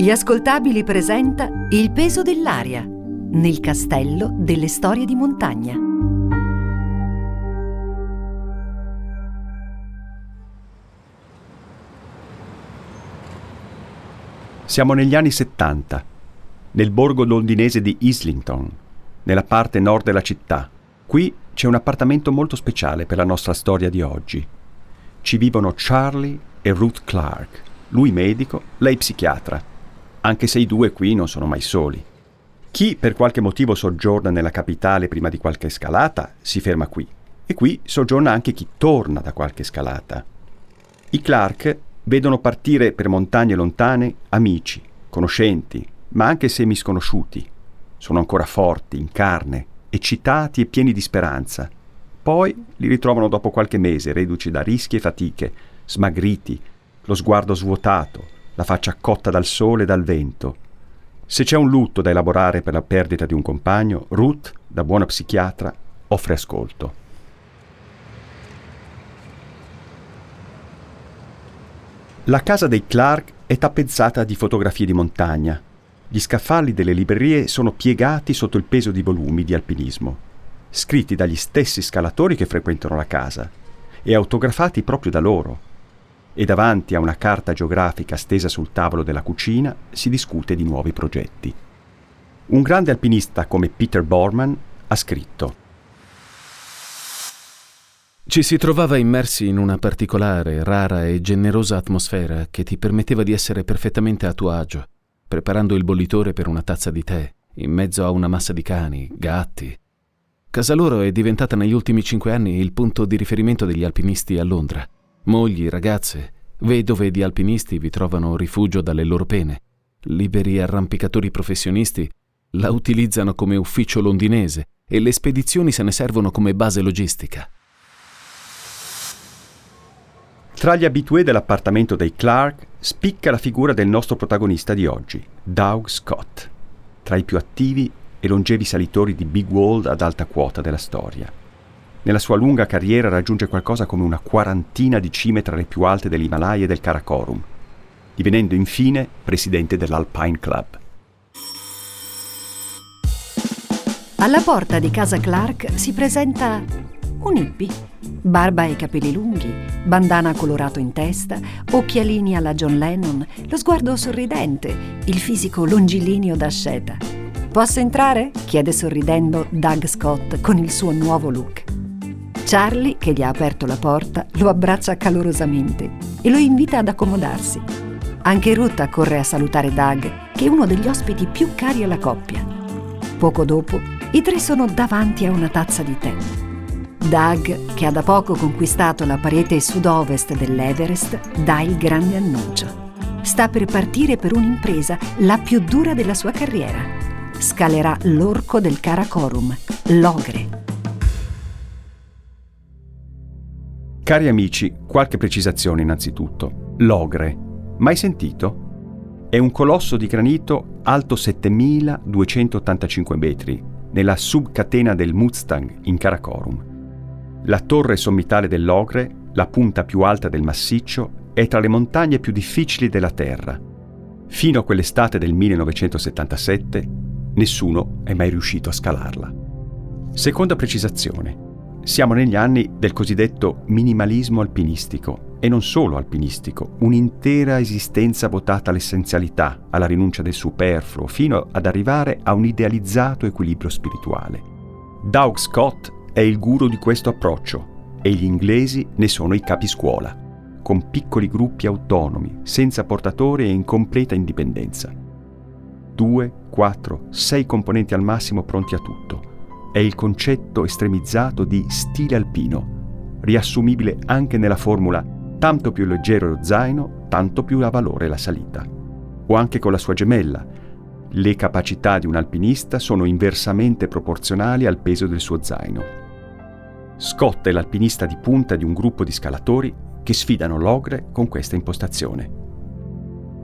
Gli ascoltabili presenta Il peso dell'aria nel castello delle storie di montagna. Siamo negli anni 70, nel borgo londinese di Islington, nella parte nord della città. Qui c'è un appartamento molto speciale per la nostra storia di oggi. Ci vivono Charlie e Ruth Clark, lui medico, lei psichiatra, anche se i due qui non sono mai soli. Chi per qualche motivo soggiorna nella capitale prima di qualche scalata si ferma qui, e qui soggiorna anche chi torna da qualche scalata. I Clark vedono partire per montagne lontane amici, conoscenti, ma anche semisconosciuti. Sono ancora forti, in carne, eccitati e pieni di speranza. Poi li ritrovano dopo qualche mese, reduci da rischi e fatiche, smagriti, lo sguardo svuotato, la faccia cotta dal sole e dal vento. Se c'è un lutto da elaborare per la perdita di un compagno, Ruth, da buona psichiatra, offre ascolto. La casa dei Clark è tappezzata di fotografie di montagna. Gli scaffali delle librerie sono piegati sotto il peso di volumi di alpinismo, scritti dagli stessi scalatori che frequentano la casa e autografati proprio da loro. E davanti a una carta geografica stesa sul tavolo della cucina si discute di nuovi progetti. Un grande alpinista come Peter Borman ha scritto ci si trovava immersi in una particolare, rara e generosa atmosfera che ti permetteva di essere perfettamente a tuo agio, preparando il bollitore per una tazza di tè, in mezzo a una massa di cani, gatti. Casa loro è diventata negli ultimi cinque anni il punto di riferimento degli alpinisti a Londra. Mogli, ragazze, vedove di alpinisti vi trovano rifugio dalle loro pene. Liberi arrampicatori professionisti la utilizzano come ufficio londinese e le spedizioni se ne servono come base logistica. Tra gli abitué dell'appartamento dei Clark spicca la figura del nostro protagonista di oggi, Doug Scott, tra i più attivi e longevi salitori di Big Wall ad alta quota della storia. Nella sua lunga carriera raggiunge qualcosa come una quarantina di cime tra le più alte dell'Himalaya e del Karakorum, divenendo infine presidente dell'Alpine Club. Alla porta di casa Clark si presenta un hippie. Barba e capelli lunghi, bandana colorato in testa, occhialini alla John Lennon, lo sguardo sorridente, il fisico longilineo d'asceta. Posso entrare? chiede sorridendo Doug Scott con il suo nuovo look. Charlie, che gli ha aperto la porta, lo abbraccia calorosamente e lo invita ad accomodarsi. Anche Ruth accorre a salutare Doug, che è uno degli ospiti più cari alla coppia. Poco dopo, i tre sono davanti a una tazza di tè. Doug, che ha da poco conquistato la parete sud-ovest dell'Everest, dà il grande annuncio. Sta per partire per un'impresa la più dura della sua carriera. Scalerà l'orco del Karakorum, l'Ogre. Cari amici, qualche precisazione innanzitutto. L'Ogre. Mai sentito? è un colosso di granito alto 7285 metri, nella subcatena del Mustang in Karakorum. La torre sommitale dell'Ogre, la punta più alta del massiccio, è tra le montagne più difficili della Terra. Fino a quell'estate del 1977 nessuno è mai riuscito a scalarla. Seconda precisazione. Siamo negli anni del cosiddetto minimalismo alpinistico e non solo alpinistico, un'intera esistenza votata all'essenzialità, alla rinuncia del superfluo, fino ad arrivare a un idealizzato equilibrio spirituale. Doug Scott è il guru di questo approccio e gli inglesi ne sono i capiscuola, con piccoli gruppi autonomi, senza portatori e in completa indipendenza. Due, quattro, sei componenti al massimo pronti a tutto. È il concetto estremizzato di stile alpino, riassumibile anche nella formula tanto più leggero lo zaino, tanto più ha valore la salita. O anche con la sua gemella. Le capacità di un alpinista sono inversamente proporzionali al peso del suo zaino. Scott è l'alpinista di punta di un gruppo di scalatori che sfidano l'ogre con questa impostazione.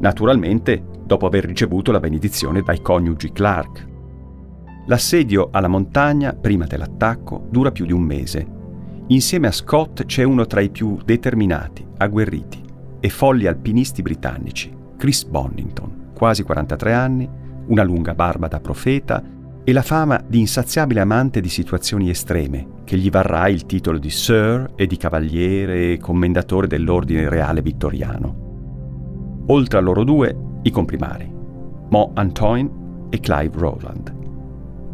Naturalmente dopo aver ricevuto la benedizione dai coniugi Clark. L'assedio alla montagna, prima dell'attacco, dura più di un mese. Insieme a Scott c'è uno tra i più determinati, agguerriti e folli alpinisti britannici, Chris Bonington, quasi 43 anni, una lunga barba da profeta e la fama di insaziabile amante di situazioni estreme, che gli varrà il titolo di Sir e di Cavaliere e Commendatore dell'Ordine Reale Vittoriano. Oltre a loro due, i comprimari, Mo Antoine e Clive Rowland.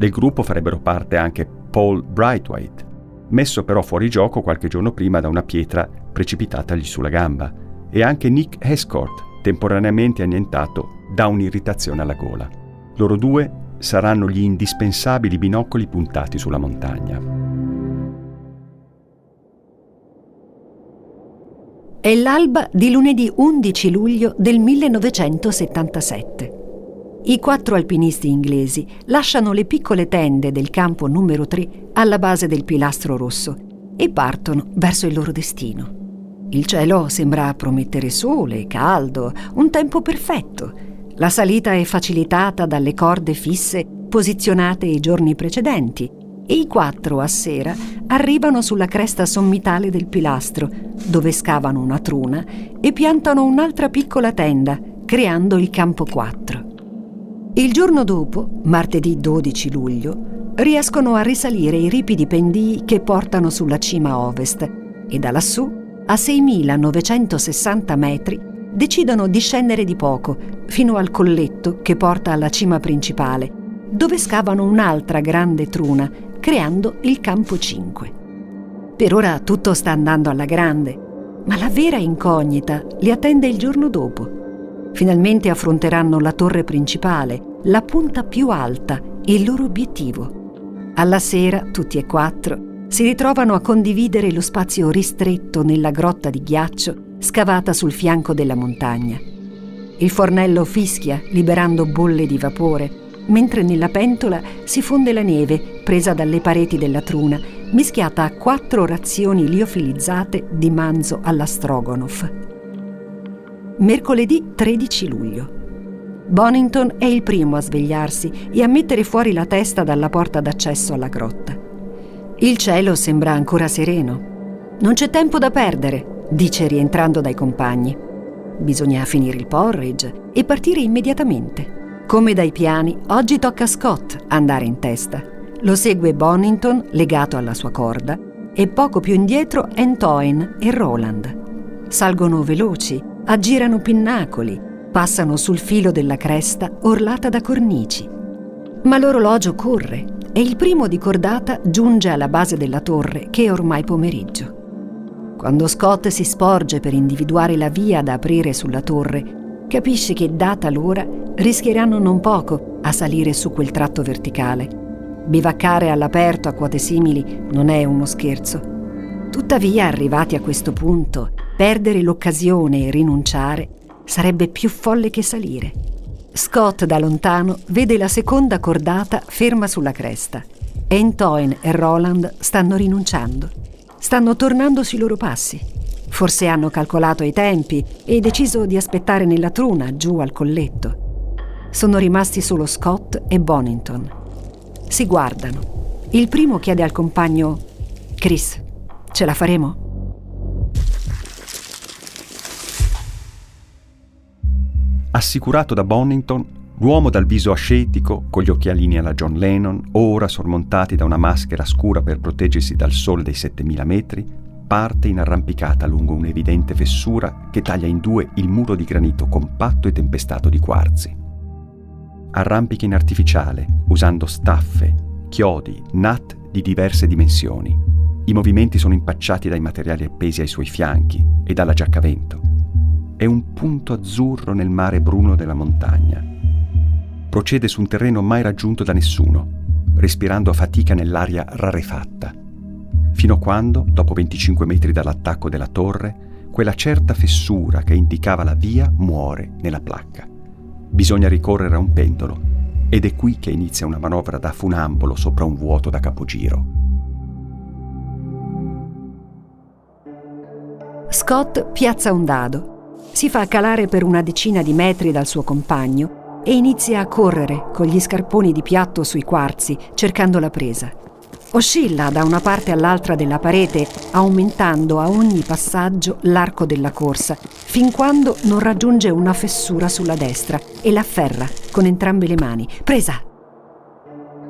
Del gruppo farebbero parte anche Paul Brightweight, messo però fuori gioco qualche giorno prima da una pietra precipitatagli sulla gamba, e anche Nick Escort, temporaneamente annientato da un'irritazione alla gola. Loro due saranno gli indispensabili binocoli puntati sulla montagna. È l'alba di lunedì 11 luglio del 1977. I quattro alpinisti inglesi lasciano le piccole tende del campo numero 3 alla base del pilastro rosso e partono verso il loro destino. Il cielo sembra promettere sole, caldo, un tempo perfetto la salita è facilitata dalle corde fisse posizionate i giorni precedenti e i quattro a sera arrivano sulla cresta sommitale del pilastro, dove scavano una truna e piantano un'altra piccola tenda, creando il campo 4. Il giorno dopo, martedì 12 luglio, riescono a risalire i ripidi pendii che portano sulla cima ovest e da lassù, a 6.960 metri, decidono di scendere di poco fino al colletto che porta alla cima principale, dove scavano un'altra grande truna, creando il campo 5. Per ora tutto sta andando alla grande, ma la vera incognita li attende il giorno dopo. Finalmente affronteranno la torre principale, la punta più alta, il loro obiettivo. Alla sera, tutti e quattro, si ritrovano a condividere lo spazio ristretto nella grotta di ghiaccio scavata sul fianco della montagna. Il fornello fischia liberando bolle di vapore, mentre nella pentola si fonde la neve presa dalle pareti della truna, mischiata a quattro razioni liofilizzate di manzo alla Strogonoff. Mercoledì 13 luglio. Bonington è il primo a svegliarsi e a mettere fuori la testa dalla porta d'accesso alla grotta. Il cielo sembra ancora sereno. Non c'è tempo da perdere, dice rientrando dai compagni. Bisogna finire il porridge e partire immediatamente. Come dai piani, oggi tocca a Scott andare in testa. Lo segue Bonington legato alla sua corda e poco più indietro Antoine e Roland. Salgono veloci, aggirano pinnacoli, passano sul filo della cresta orlata da cornici. Ma l'orologio corre e il primo di cordata giunge alla base della torre che è ormai pomeriggio. Quando Scott si sporge per individuare la via da aprire sulla torre, capisce che data l'ora rischieranno non poco a salire su quel tratto verticale. Bivaccare all'aperto a quote simili non è uno scherzo. Tuttavia, arrivati a questo punto, perdere l'occasione e rinunciare sarebbe più folle che salire. Scott da lontano vede la seconda cordata ferma sulla cresta. Antoine e Roland stanno rinunciando. Stanno tornando sui loro passi. Forse hanno calcolato i tempi e deciso di aspettare nella truna, giù al colletto. Sono rimasti solo Scott e Bonington. Si guardano. Il primo chiede al compagno: Chris, ce la faremo? Assicurato da Bonington, l'uomo dal viso ascetico, con gli occhialini alla John Lennon, ora sormontati da una maschera scura per proteggersi dal sole dei 7000 metri, parte in arrampicata lungo un'evidente fessura che taglia in due il muro di granito compatto e tempestato di quarzi. Arrampica in artificiale, usando staffe, chiodi, nut di diverse dimensioni. I movimenti sono impacciati dai materiali appesi ai suoi fianchi e dalla giacca vento è un punto azzurro nel mare bruno della montagna. Procede su un terreno mai raggiunto da nessuno, respirando a fatica nell'aria rarefatta, fino a quando, dopo 25 metri dall'attacco della torre, quella certa fessura che indicava la via muore nella placca. Bisogna ricorrere a un pendolo ed è qui che inizia una manovra da funambolo sopra un vuoto da capogiro. Scott piazza un dado si fa calare per una decina di metri dal suo compagno e inizia a correre con gli scarponi di piatto sui quarzi, cercando la presa. Oscilla da una parte all'altra della parete, aumentando a ogni passaggio l'arco della corsa, fin quando non raggiunge una fessura sulla destra e l'afferra con entrambe le mani. Presa!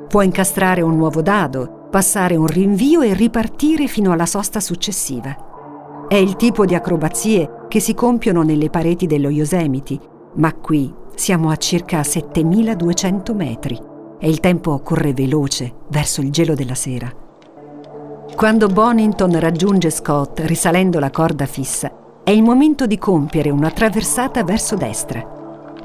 Può incastrare un nuovo dado, passare un rinvio e ripartire fino alla sosta successiva. È il tipo di acrobazie che si compiono nelle pareti dello Yosemite, ma qui siamo a circa 7200 metri e il tempo corre veloce verso il gelo della sera. Quando Bonington raggiunge Scott risalendo la corda fissa, è il momento di compiere una traversata verso destra.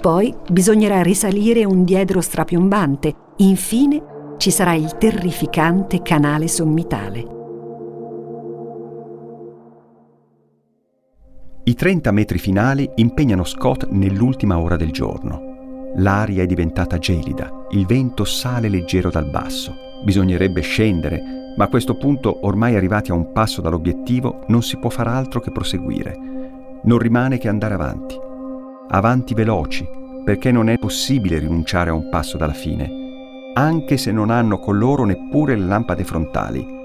Poi bisognerà risalire un diedro strapiombante, infine ci sarà il terrificante canale sommitale. I 30 metri finali impegnano Scott nell'ultima ora del giorno. L'aria è diventata gelida, il vento sale leggero dal basso. Bisognerebbe scendere, ma a questo punto, ormai arrivati a un passo dall'obiettivo, non si può far altro che proseguire. Non rimane che andare avanti. Avanti veloci, perché non è possibile rinunciare a un passo dalla fine, anche se non hanno con loro neppure le lampade frontali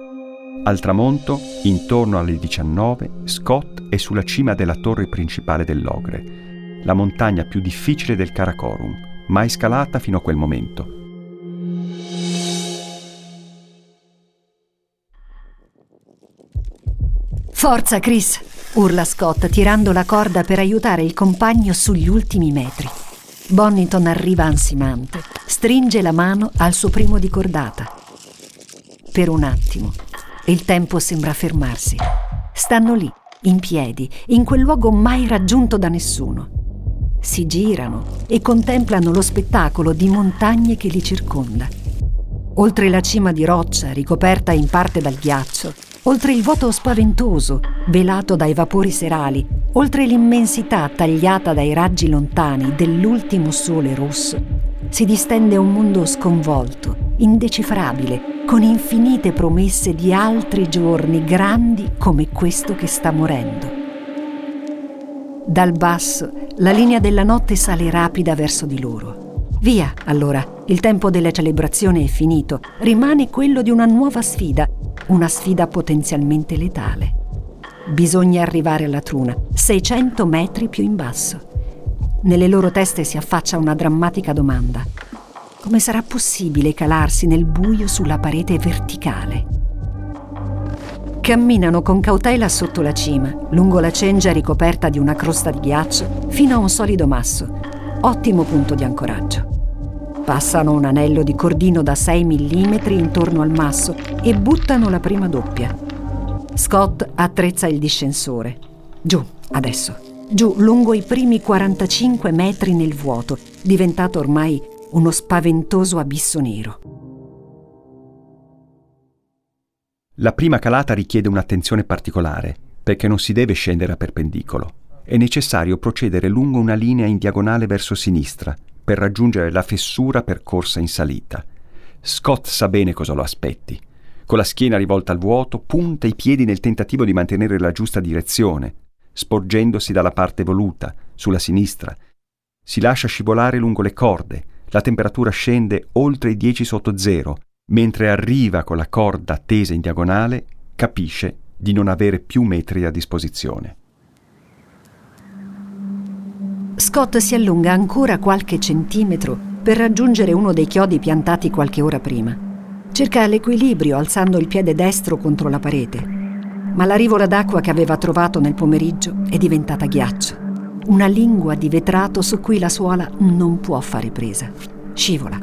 al tramonto, intorno alle 19, Scott è sulla cima della torre principale dell'Ogre, la montagna più difficile del Karakorum, mai scalata fino a quel momento. Forza, Chris! urla Scott tirando la corda per aiutare il compagno sugli ultimi metri. Bonington arriva ansimante, stringe la mano al suo primo di cordata. Per un attimo il tempo sembra fermarsi. Stanno lì, in piedi, in quel luogo mai raggiunto da nessuno. Si girano e contemplano lo spettacolo di montagne che li circonda. Oltre la cima di roccia ricoperta in parte dal ghiaccio, oltre il vuoto spaventoso velato dai vapori serali, oltre l'immensità tagliata dai raggi lontani dell'ultimo sole rosso, si distende un mondo sconvolto, indecifrabile, con infinite promesse di altri giorni grandi come questo che sta morendo. Dal basso la linea della notte sale rapida verso di loro. Via, allora, il tempo della celebrazione è finito, rimane quello di una nuova sfida, una sfida potenzialmente letale. Bisogna arrivare alla truna, 600 metri più in basso. Nelle loro teste si affaccia una drammatica domanda. Come sarà possibile calarsi nel buio sulla parete verticale? Camminano con cautela sotto la cima, lungo la cengia ricoperta di una crosta di ghiaccio, fino a un solido masso, ottimo punto di ancoraggio. Passano un anello di cordino da 6 mm intorno al masso e buttano la prima doppia. Scott attrezza il discensore. Giù, adesso. Giù, lungo i primi 45 metri nel vuoto, diventato ormai uno spaventoso abisso nero. La prima calata richiede un'attenzione particolare, perché non si deve scendere a perpendicolo. È necessario procedere lungo una linea in diagonale verso sinistra per raggiungere la fessura percorsa in salita. Scott sa bene cosa lo aspetti. Con la schiena rivolta al vuoto, punta i piedi nel tentativo di mantenere la giusta direzione, sporgendosi dalla parte voluta, sulla sinistra. Si lascia scivolare lungo le corde, la temperatura scende oltre i 10 sotto zero, mentre arriva con la corda tesa in diagonale, capisce di non avere più metri a disposizione. Scott si allunga ancora qualche centimetro per raggiungere uno dei chiodi piantati qualche ora prima. Cerca l'equilibrio alzando il piede destro contro la parete, ma la rivola d'acqua che aveva trovato nel pomeriggio è diventata ghiaccio, una lingua di vetrato su cui la suola non può fare presa. Scivola.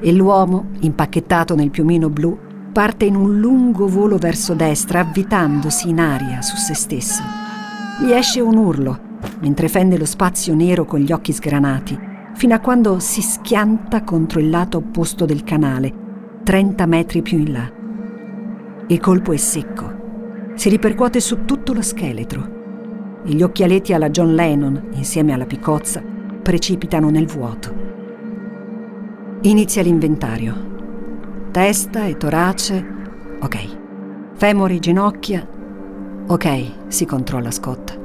E l'uomo, impacchettato nel piumino blu, parte in un lungo volo verso destra, avvitandosi in aria su se stesso. Gli esce un urlo, mentre fende lo spazio nero con gli occhi sgranati, fino a quando si schianta contro il lato opposto del canale, 30 metri più in là. Il colpo è secco, si ripercuote su tutto lo scheletro e gli occhialetti alla John Lennon, insieme alla picozza, precipitano nel vuoto. Inizia l'inventario testa e torace. Ok. Femori, ginocchia. Ok, si controlla Scott.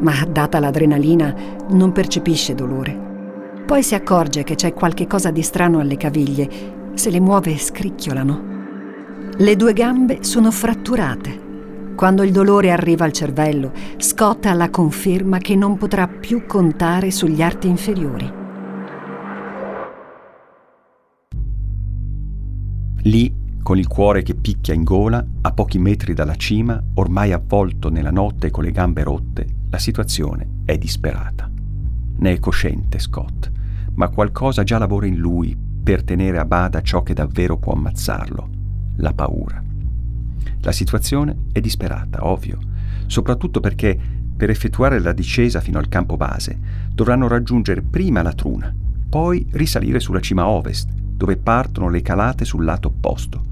Ma data l'adrenalina non percepisce dolore. Poi si accorge che c'è qualche cosa di strano alle caviglie. Se le muove scricchiolano. Le due gambe sono fratturate. Quando il dolore arriva al cervello, Scott ha la conferma che non potrà più contare sugli arti inferiori. Lì, con il cuore che picchia in gola, a pochi metri dalla cima, ormai avvolto nella notte e con le gambe rotte, la situazione è disperata. Ne è cosciente Scott, ma qualcosa già lavora in lui per tenere a bada ciò che davvero può ammazzarlo, la paura. La situazione è disperata, ovvio, soprattutto perché per effettuare la discesa fino al campo base dovranno raggiungere prima la truna, poi risalire sulla cima ovest, dove partono le calate sul lato opposto.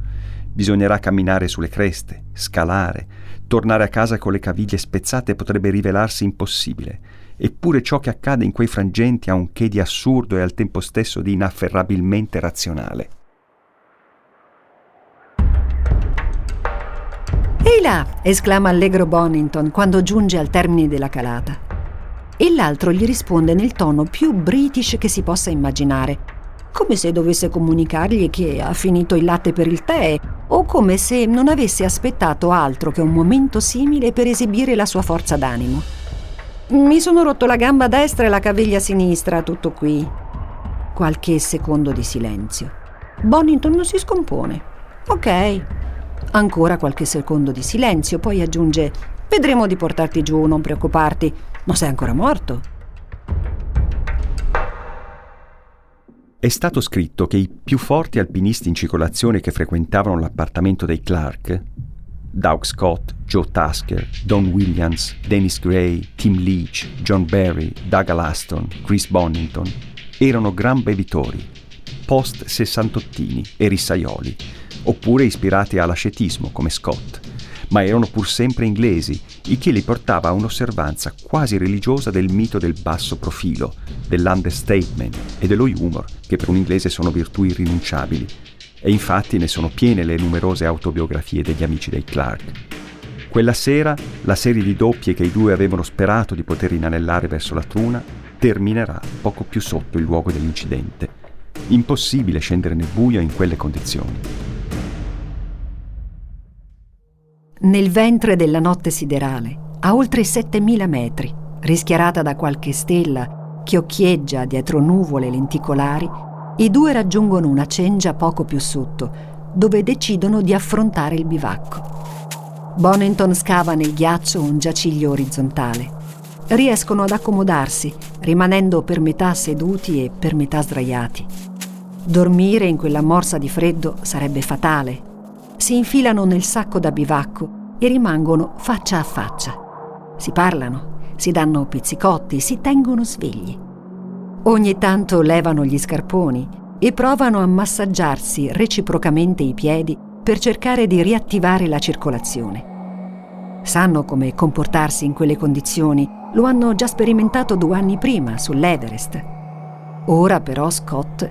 Bisognerà camminare sulle creste, scalare, tornare a casa con le caviglie spezzate potrebbe rivelarsi impossibile, eppure ciò che accade in quei frangenti ha un che di assurdo e al tempo stesso di inafferrabilmente razionale. Ehi là! esclama allegro Bonington quando giunge al termine della calata. E l'altro gli risponde nel tono più british che si possa immaginare, come se dovesse comunicargli che ha finito il latte per il tè, o come se non avesse aspettato altro che un momento simile per esibire la sua forza d'animo. Mi sono rotto la gamba destra e la caviglia sinistra, tutto qui. Qualche secondo di silenzio. Bonington non si scompone. Ok. Ancora qualche secondo di silenzio, poi aggiunge: Vedremo di portarti giù, non preoccuparti. Non sei ancora morto. È stato scritto che i più forti alpinisti in circolazione che frequentavano l'appartamento dei Clark, Doug Scott, Joe Tasker, Don Williams, Dennis Gray, Tim Leach, John Barry, Doug Alaston, Chris Bonington, erano gran bevitori, post sessantottini e rissaioli, oppure ispirati all'ascetismo come Scott, ma erano pur sempre inglesi, il che li portava a un'osservanza quasi religiosa del mito del basso profilo, dell'understatement e dello humor, che per un inglese sono virtù irrinunciabili. E infatti ne sono piene le numerose autobiografie degli amici dei Clark. Quella sera, la serie di doppie che i due avevano sperato di poter inanellare verso la truna terminerà poco più sotto il luogo dell'incidente. Impossibile scendere nel buio in quelle condizioni. Nel ventre della notte siderale, a oltre 7000 metri, rischiarata da qualche stella che occhieggia dietro nuvole lenticolari, i due raggiungono una cengia poco più sotto, dove decidono di affrontare il bivacco. Bonington scava nel ghiaccio un giaciglio orizzontale. Riescono ad accomodarsi, rimanendo per metà seduti e per metà sdraiati. Dormire in quella morsa di freddo sarebbe fatale si infilano nel sacco da bivacco e rimangono faccia a faccia. Si parlano, si danno pizzicotti, si tengono svegli. Ogni tanto levano gli scarponi e provano a massaggiarsi reciprocamente i piedi per cercare di riattivare la circolazione. Sanno come comportarsi in quelle condizioni, lo hanno già sperimentato due anni prima sull'Everest. Ora però Scott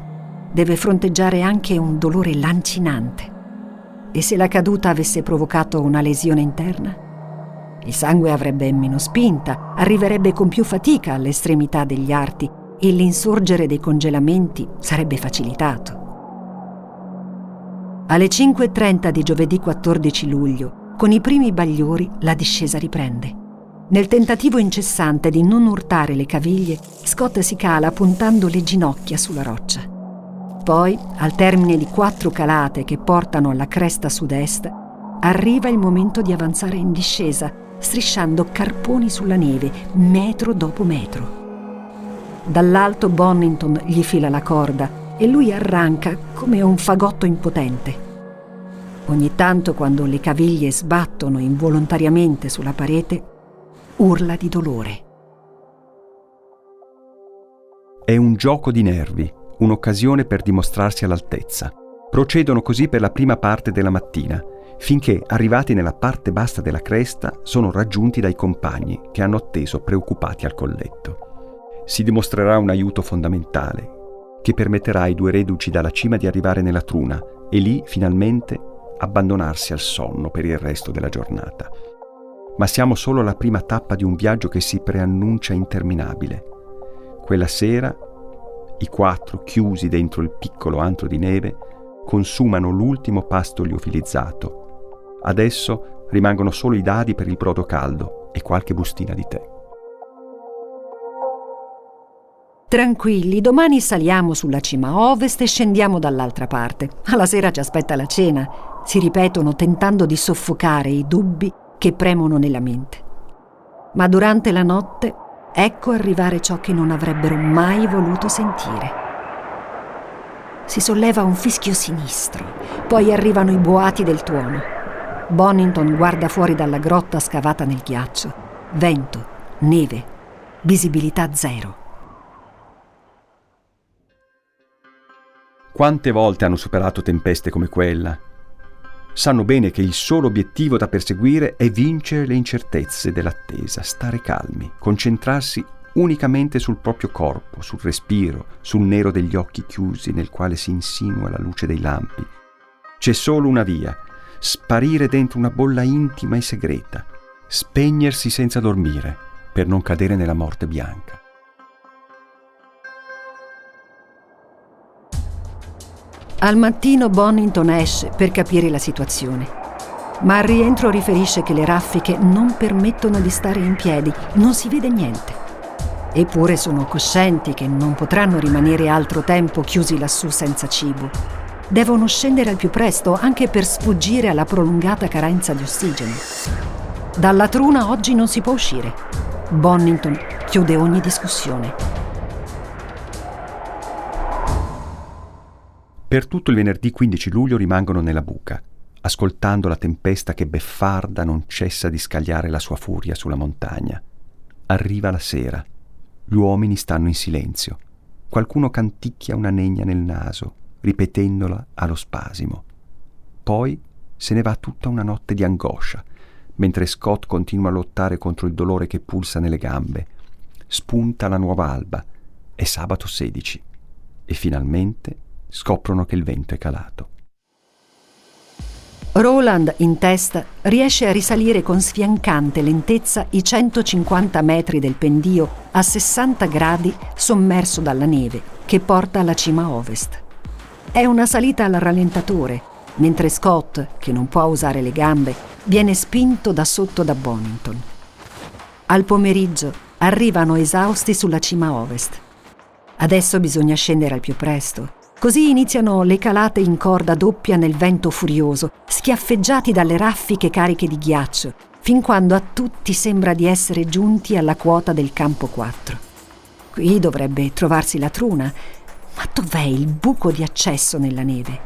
deve fronteggiare anche un dolore lancinante. E se la caduta avesse provocato una lesione interna? Il sangue avrebbe meno spinta, arriverebbe con più fatica all'estremità degli arti e l'insorgere dei congelamenti sarebbe facilitato. Alle 5.30 di giovedì 14 luglio, con i primi bagliori, la discesa riprende. Nel tentativo incessante di non urtare le caviglie, Scott si cala puntando le ginocchia sulla roccia. Poi, al termine di quattro calate che portano alla cresta sud-est, arriva il momento di avanzare in discesa, strisciando carponi sulla neve, metro dopo metro. Dall'alto Bonington gli fila la corda e lui arranca come un fagotto impotente. Ogni tanto, quando le caviglie sbattono involontariamente sulla parete, urla di dolore. È un gioco di nervi, un'occasione per dimostrarsi all'altezza. Procedono così per la prima parte della mattina, finché, arrivati nella parte bassa della cresta, sono raggiunti dai compagni che hanno atteso preoccupati al colletto. Si dimostrerà un aiuto fondamentale, che permetterà ai due reduci dalla cima di arrivare nella truna e lì, finalmente, abbandonarsi al sonno per il resto della giornata. Ma siamo solo alla prima tappa di un viaggio che si preannuncia interminabile. Quella sera, i quattro, chiusi dentro il piccolo antro di neve, consumano l'ultimo pasto liofilizzato Adesso rimangono solo i dadi per il brodo caldo e qualche bustina di tè. Tranquilli, domani saliamo sulla cima ovest e scendiamo dall'altra parte. Alla sera ci aspetta la cena, si ripetono tentando di soffocare i dubbi che premono nella mente. Ma durante la notte ecco arrivare ciò che non avrebbero mai voluto sentire. Si solleva un fischio sinistro, poi arrivano i boati del tuono. Bonington guarda fuori dalla grotta scavata nel ghiaccio. Vento, neve, visibilità zero. Quante volte hanno superato tempeste come quella? Sanno bene che il solo obiettivo da perseguire è vincere le incertezze dell'attesa, stare calmi, concentrarsi unicamente sul proprio corpo, sul respiro, sul nero degli occhi chiusi nel quale si insinua la luce dei lampi. C'è solo una via, sparire dentro una bolla intima e segreta, spegnersi senza dormire per non cadere nella morte bianca. Al mattino Bonington esce per capire la situazione, ma al rientro riferisce che le raffiche non permettono di stare in piedi, non si vede niente. Eppure sono coscienti che non potranno rimanere altro tempo chiusi lassù senza cibo devono scendere al più presto anche per sfuggire alla prolungata carenza di ossigeno. Dalla truna oggi non si può uscire. Bonington chiude ogni discussione. Per tutto il venerdì 15 luglio rimangono nella buca, ascoltando la tempesta che beffarda non cessa di scagliare la sua furia sulla montagna. Arriva la sera. Gli uomini stanno in silenzio. Qualcuno canticchia una negna nel naso ripetendola allo spasimo. Poi se ne va tutta una notte di angoscia, mentre Scott continua a lottare contro il dolore che pulsa nelle gambe. Spunta la nuova alba, è sabato 16 e finalmente scoprono che il vento è calato. Roland, in testa, riesce a risalire con sfiancante lentezza i 150 metri del pendio a 60 gradi sommerso dalla neve che porta alla cima ovest. È una salita al rallentatore, mentre Scott, che non può usare le gambe, viene spinto da sotto da Bonington. Al pomeriggio arrivano esausti sulla cima ovest. Adesso bisogna scendere al più presto. Così iniziano le calate in corda doppia nel vento furioso, schiaffeggiati dalle raffiche cariche di ghiaccio, fin quando a tutti sembra di essere giunti alla quota del campo 4. Qui dovrebbe trovarsi la truna, ma dov'è il buco di accesso nella neve?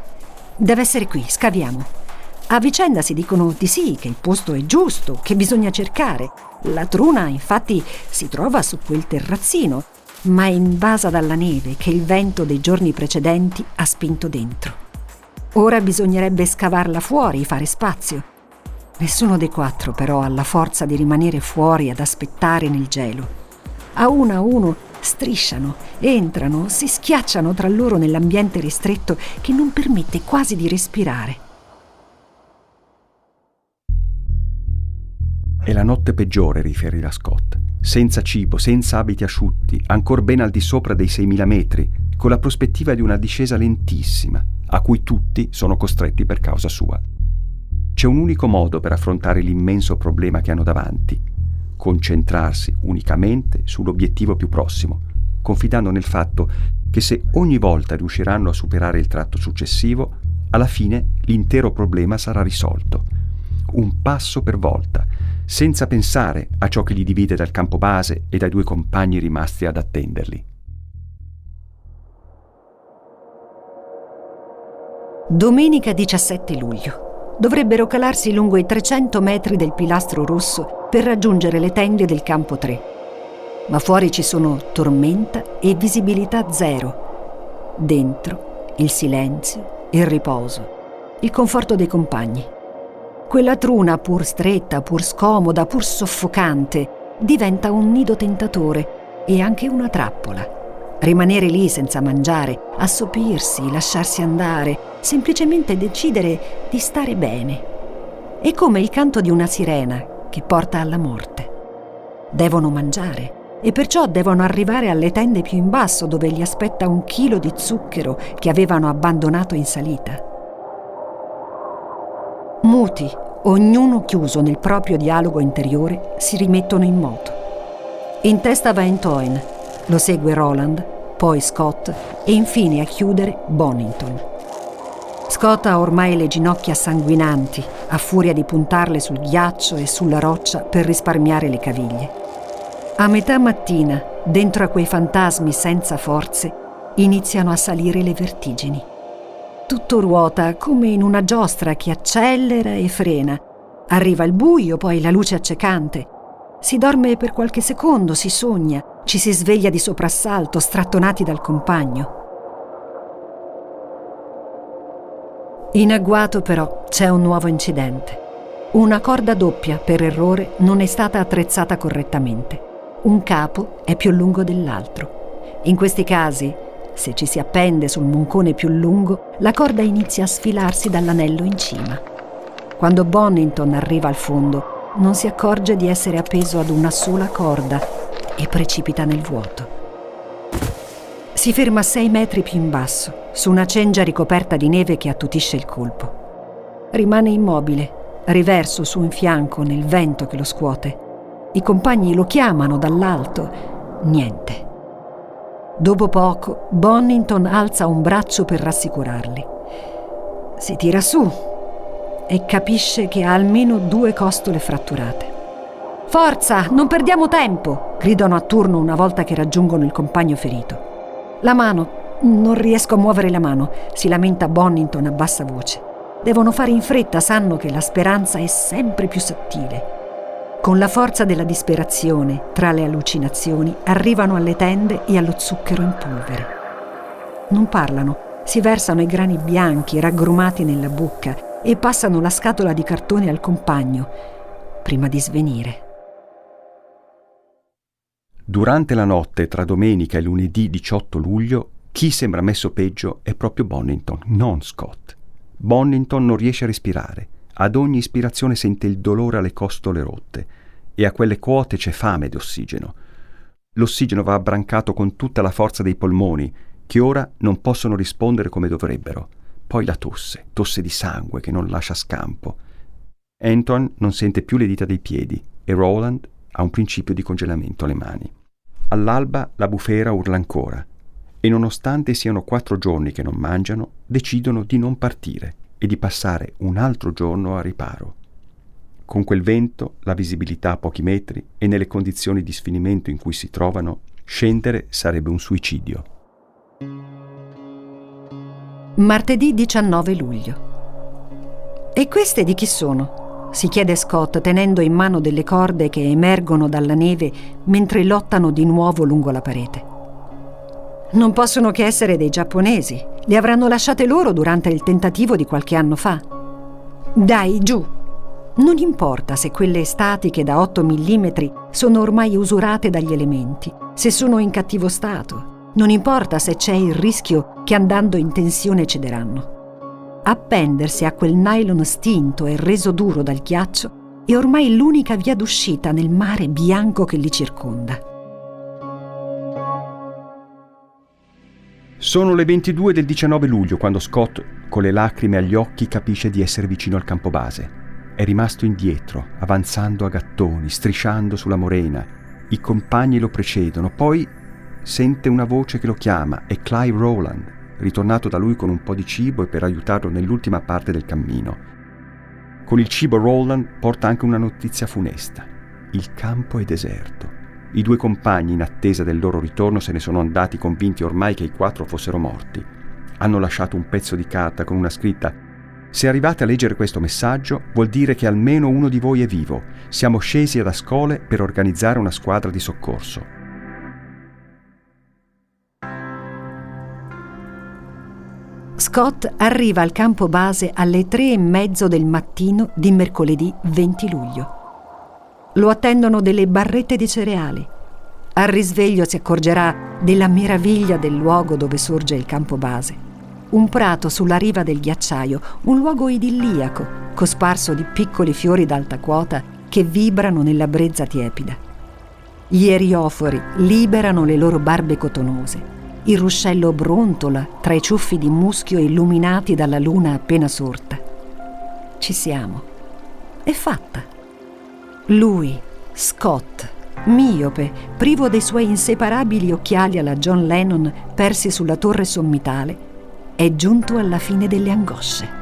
Deve essere qui, scaviamo. A vicenda si dicono di sì, che il posto è giusto, che bisogna cercare. La truna, infatti, si trova su quel terrazzino, ma è invasa dalla neve che il vento dei giorni precedenti ha spinto dentro. Ora bisognerebbe scavarla fuori, fare spazio. Nessuno dei quattro però ha la forza di rimanere fuori ad aspettare nel gelo. A uno a uno strisciano, entrano, si schiacciano tra loro nell'ambiente ristretto che non permette quasi di respirare. È la notte peggiore, riferirà Scott. Senza cibo, senza abiti asciutti, ancor ben al di sopra dei 6.000 metri, con la prospettiva di una discesa lentissima, a cui tutti sono costretti per causa sua. C'è un unico modo per affrontare l'immenso problema che hanno davanti, concentrarsi unicamente sull'obiettivo più prossimo, confidando nel fatto che se ogni volta riusciranno a superare il tratto successivo, alla fine l'intero problema sarà risolto. Un passo per volta, senza pensare a ciò che li divide dal campo base e dai due compagni rimasti ad attenderli. Domenica 17 luglio. Dovrebbero calarsi lungo i 300 metri del pilastro rosso per raggiungere le tende del campo 3. Ma fuori ci sono tormenta e visibilità zero. Dentro il silenzio, il riposo, il conforto dei compagni. Quella truna, pur stretta, pur scomoda, pur soffocante, diventa un nido tentatore e anche una trappola. Rimanere lì senza mangiare, assopirsi, lasciarsi andare, semplicemente decidere di stare bene. È come il canto di una sirena che porta alla morte. Devono mangiare e perciò devono arrivare alle tende più in basso dove li aspetta un chilo di zucchero che avevano abbandonato in salita. Muti, ognuno chiuso nel proprio dialogo interiore, si rimettono in moto. In testa va Entoin, lo segue Roland, poi Scott e infine a chiudere Bonington. Scott ha ormai le ginocchia sanguinanti, a furia di puntarle sul ghiaccio e sulla roccia per risparmiare le caviglie. A metà mattina, dentro a quei fantasmi senza forze, iniziano a salire le vertigini. Tutto ruota come in una giostra che accelera e frena. Arriva il buio, poi la luce accecante. Si dorme per qualche secondo, si sogna, ci si sveglia di soprassalto, strattonati dal compagno. In agguato però c'è un nuovo incidente. Una corda doppia, per errore, non è stata attrezzata correttamente. Un capo è più lungo dell'altro. In questi casi, se ci si appende sul moncone più lungo, la corda inizia a sfilarsi dall'anello in cima. Quando Bonington arriva al fondo, non si accorge di essere appeso ad una sola corda e precipita nel vuoto. Si ferma a sei metri più in basso, su una cengia ricoperta di neve che attutisce il colpo. Rimane immobile, riverso su un fianco nel vento che lo scuote. I compagni lo chiamano dall'alto. Niente. Dopo poco, Bonington alza un braccio per rassicurarli. Si tira su e capisce che ha almeno due costole fratturate. Forza, non perdiamo tempo! gridano a turno una volta che raggiungono il compagno ferito. La mano, non riesco a muovere la mano, si lamenta Bonington a bassa voce. Devono fare in fretta, sanno che la speranza è sempre più sottile. Con la forza della disperazione, tra le allucinazioni, arrivano alle tende e allo zucchero in polvere. Non parlano, si versano i grani bianchi raggrumati nella bocca e passano la scatola di cartone al compagno, prima di svenire. Durante la notte tra domenica e lunedì 18 luglio, chi sembra messo peggio è proprio Bonington, non Scott. Bonington non riesce a respirare, ad ogni ispirazione sente il dolore alle costole rotte e a quelle quote c'è fame di ossigeno. L'ossigeno va abbrancato con tutta la forza dei polmoni, che ora non possono rispondere come dovrebbero. Poi la tosse, tosse di sangue che non lascia scampo. Anton non sente più le dita dei piedi e Roland ha un principio di congelamento alle mani. All'alba la bufera urla ancora e nonostante siano quattro giorni che non mangiano, decidono di non partire e di passare un altro giorno a riparo. Con quel vento, la visibilità a pochi metri e nelle condizioni di sfinimento in cui si trovano, scendere sarebbe un suicidio. Martedì 19 luglio. E queste di chi sono? si chiede Scott tenendo in mano delle corde che emergono dalla neve mentre lottano di nuovo lungo la parete. Non possono che essere dei giapponesi. Le avranno lasciate loro durante il tentativo di qualche anno fa. Dai, giù. Non importa se quelle statiche da 8 mm sono ormai usurate dagli elementi, se sono in cattivo stato. Non importa se c'è il rischio che andando in tensione cederanno appendersi a quel nylon stinto e reso duro dal ghiaccio è ormai l'unica via d'uscita nel mare bianco che li circonda. Sono le 22 del 19 luglio quando Scott, con le lacrime agli occhi, capisce di essere vicino al campo base. È rimasto indietro, avanzando a gattoni, strisciando sulla morena. I compagni lo precedono, poi sente una voce che lo chiama, è Clive Rowland, ritornato da lui con un po' di cibo e per aiutarlo nell'ultima parte del cammino. Con il cibo Roland porta anche una notizia funesta. Il campo è deserto. I due compagni, in attesa del loro ritorno, se ne sono andati convinti ormai che i quattro fossero morti. Hanno lasciato un pezzo di carta con una scritta Se arrivate a leggere questo messaggio, vuol dire che almeno uno di voi è vivo. Siamo scesi ad Ascole per organizzare una squadra di soccorso. Scott arriva al campo base alle tre e mezzo del mattino di mercoledì 20 luglio. Lo attendono delle barrette di cereali. Al risveglio si accorgerà della meraviglia del luogo dove sorge il campo base. Un prato sulla riva del ghiacciaio, un luogo idilliaco, cosparso di piccoli fiori d'alta quota che vibrano nella brezza tiepida. Gli eriofori liberano le loro barbe cotonose il ruscello brontola tra i ciuffi di muschio illuminati dalla luna appena sorta. Ci siamo. È fatta. Lui, Scott, miope, privo dei suoi inseparabili occhiali alla John Lennon persi sulla torre sommitale, è giunto alla fine delle angosce.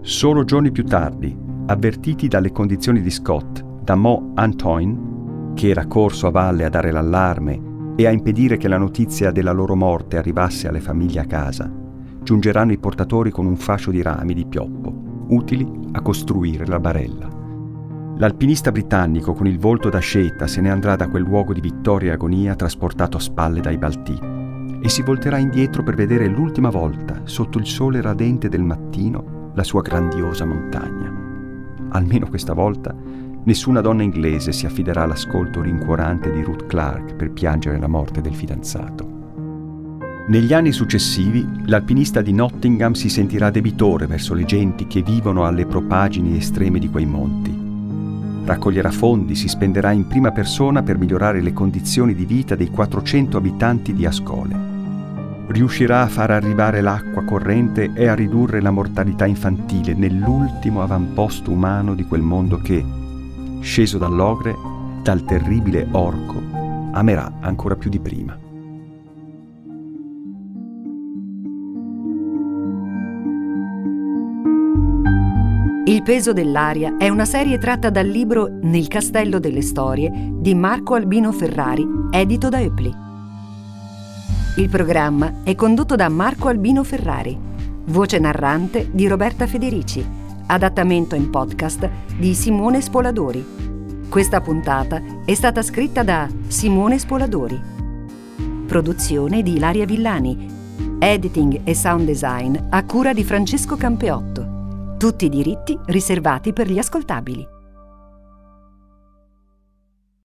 Solo giorni più tardi, avvertiti dalle condizioni di Scott da Mo Antoine, che era corso a valle a dare l'allarme e a impedire che la notizia della loro morte arrivasse alle famiglie a casa, giungeranno i portatori con un fascio di rami di pioppo, utili a costruire la barella. L'alpinista britannico con il volto da sceta se ne andrà da quel luogo di vittoria e agonia trasportato a spalle dai Baltì e si volterà indietro per vedere l'ultima volta, sotto il sole radente del mattino, la sua grandiosa montagna. Almeno questa volta Nessuna donna inglese si affiderà all'ascolto rincuorante di Ruth Clark per piangere la morte del fidanzato. Negli anni successivi, l'alpinista di Nottingham si sentirà debitore verso le genti che vivono alle propagini estreme di quei monti. Raccoglierà fondi, si spenderà in prima persona per migliorare le condizioni di vita dei 400 abitanti di Ascole. Riuscirà a far arrivare l'acqua corrente e a ridurre la mortalità infantile nell'ultimo avamposto umano di quel mondo che, sceso dall'ogre, dal terribile orco, amerà ancora più di prima. Il peso dell'aria è una serie tratta dal libro Nel castello delle storie di Marco Albino Ferrari, edito da Eupli. Il programma è condotto da Marco Albino Ferrari, voce narrante di Roberta Federici adattamento in podcast di Simone Spoladori. Questa puntata è stata scritta da Simone Spoladori. Produzione di Ilaria Villani. Editing e sound design a cura di Francesco Campeotto. Tutti i diritti riservati per gli ascoltabili.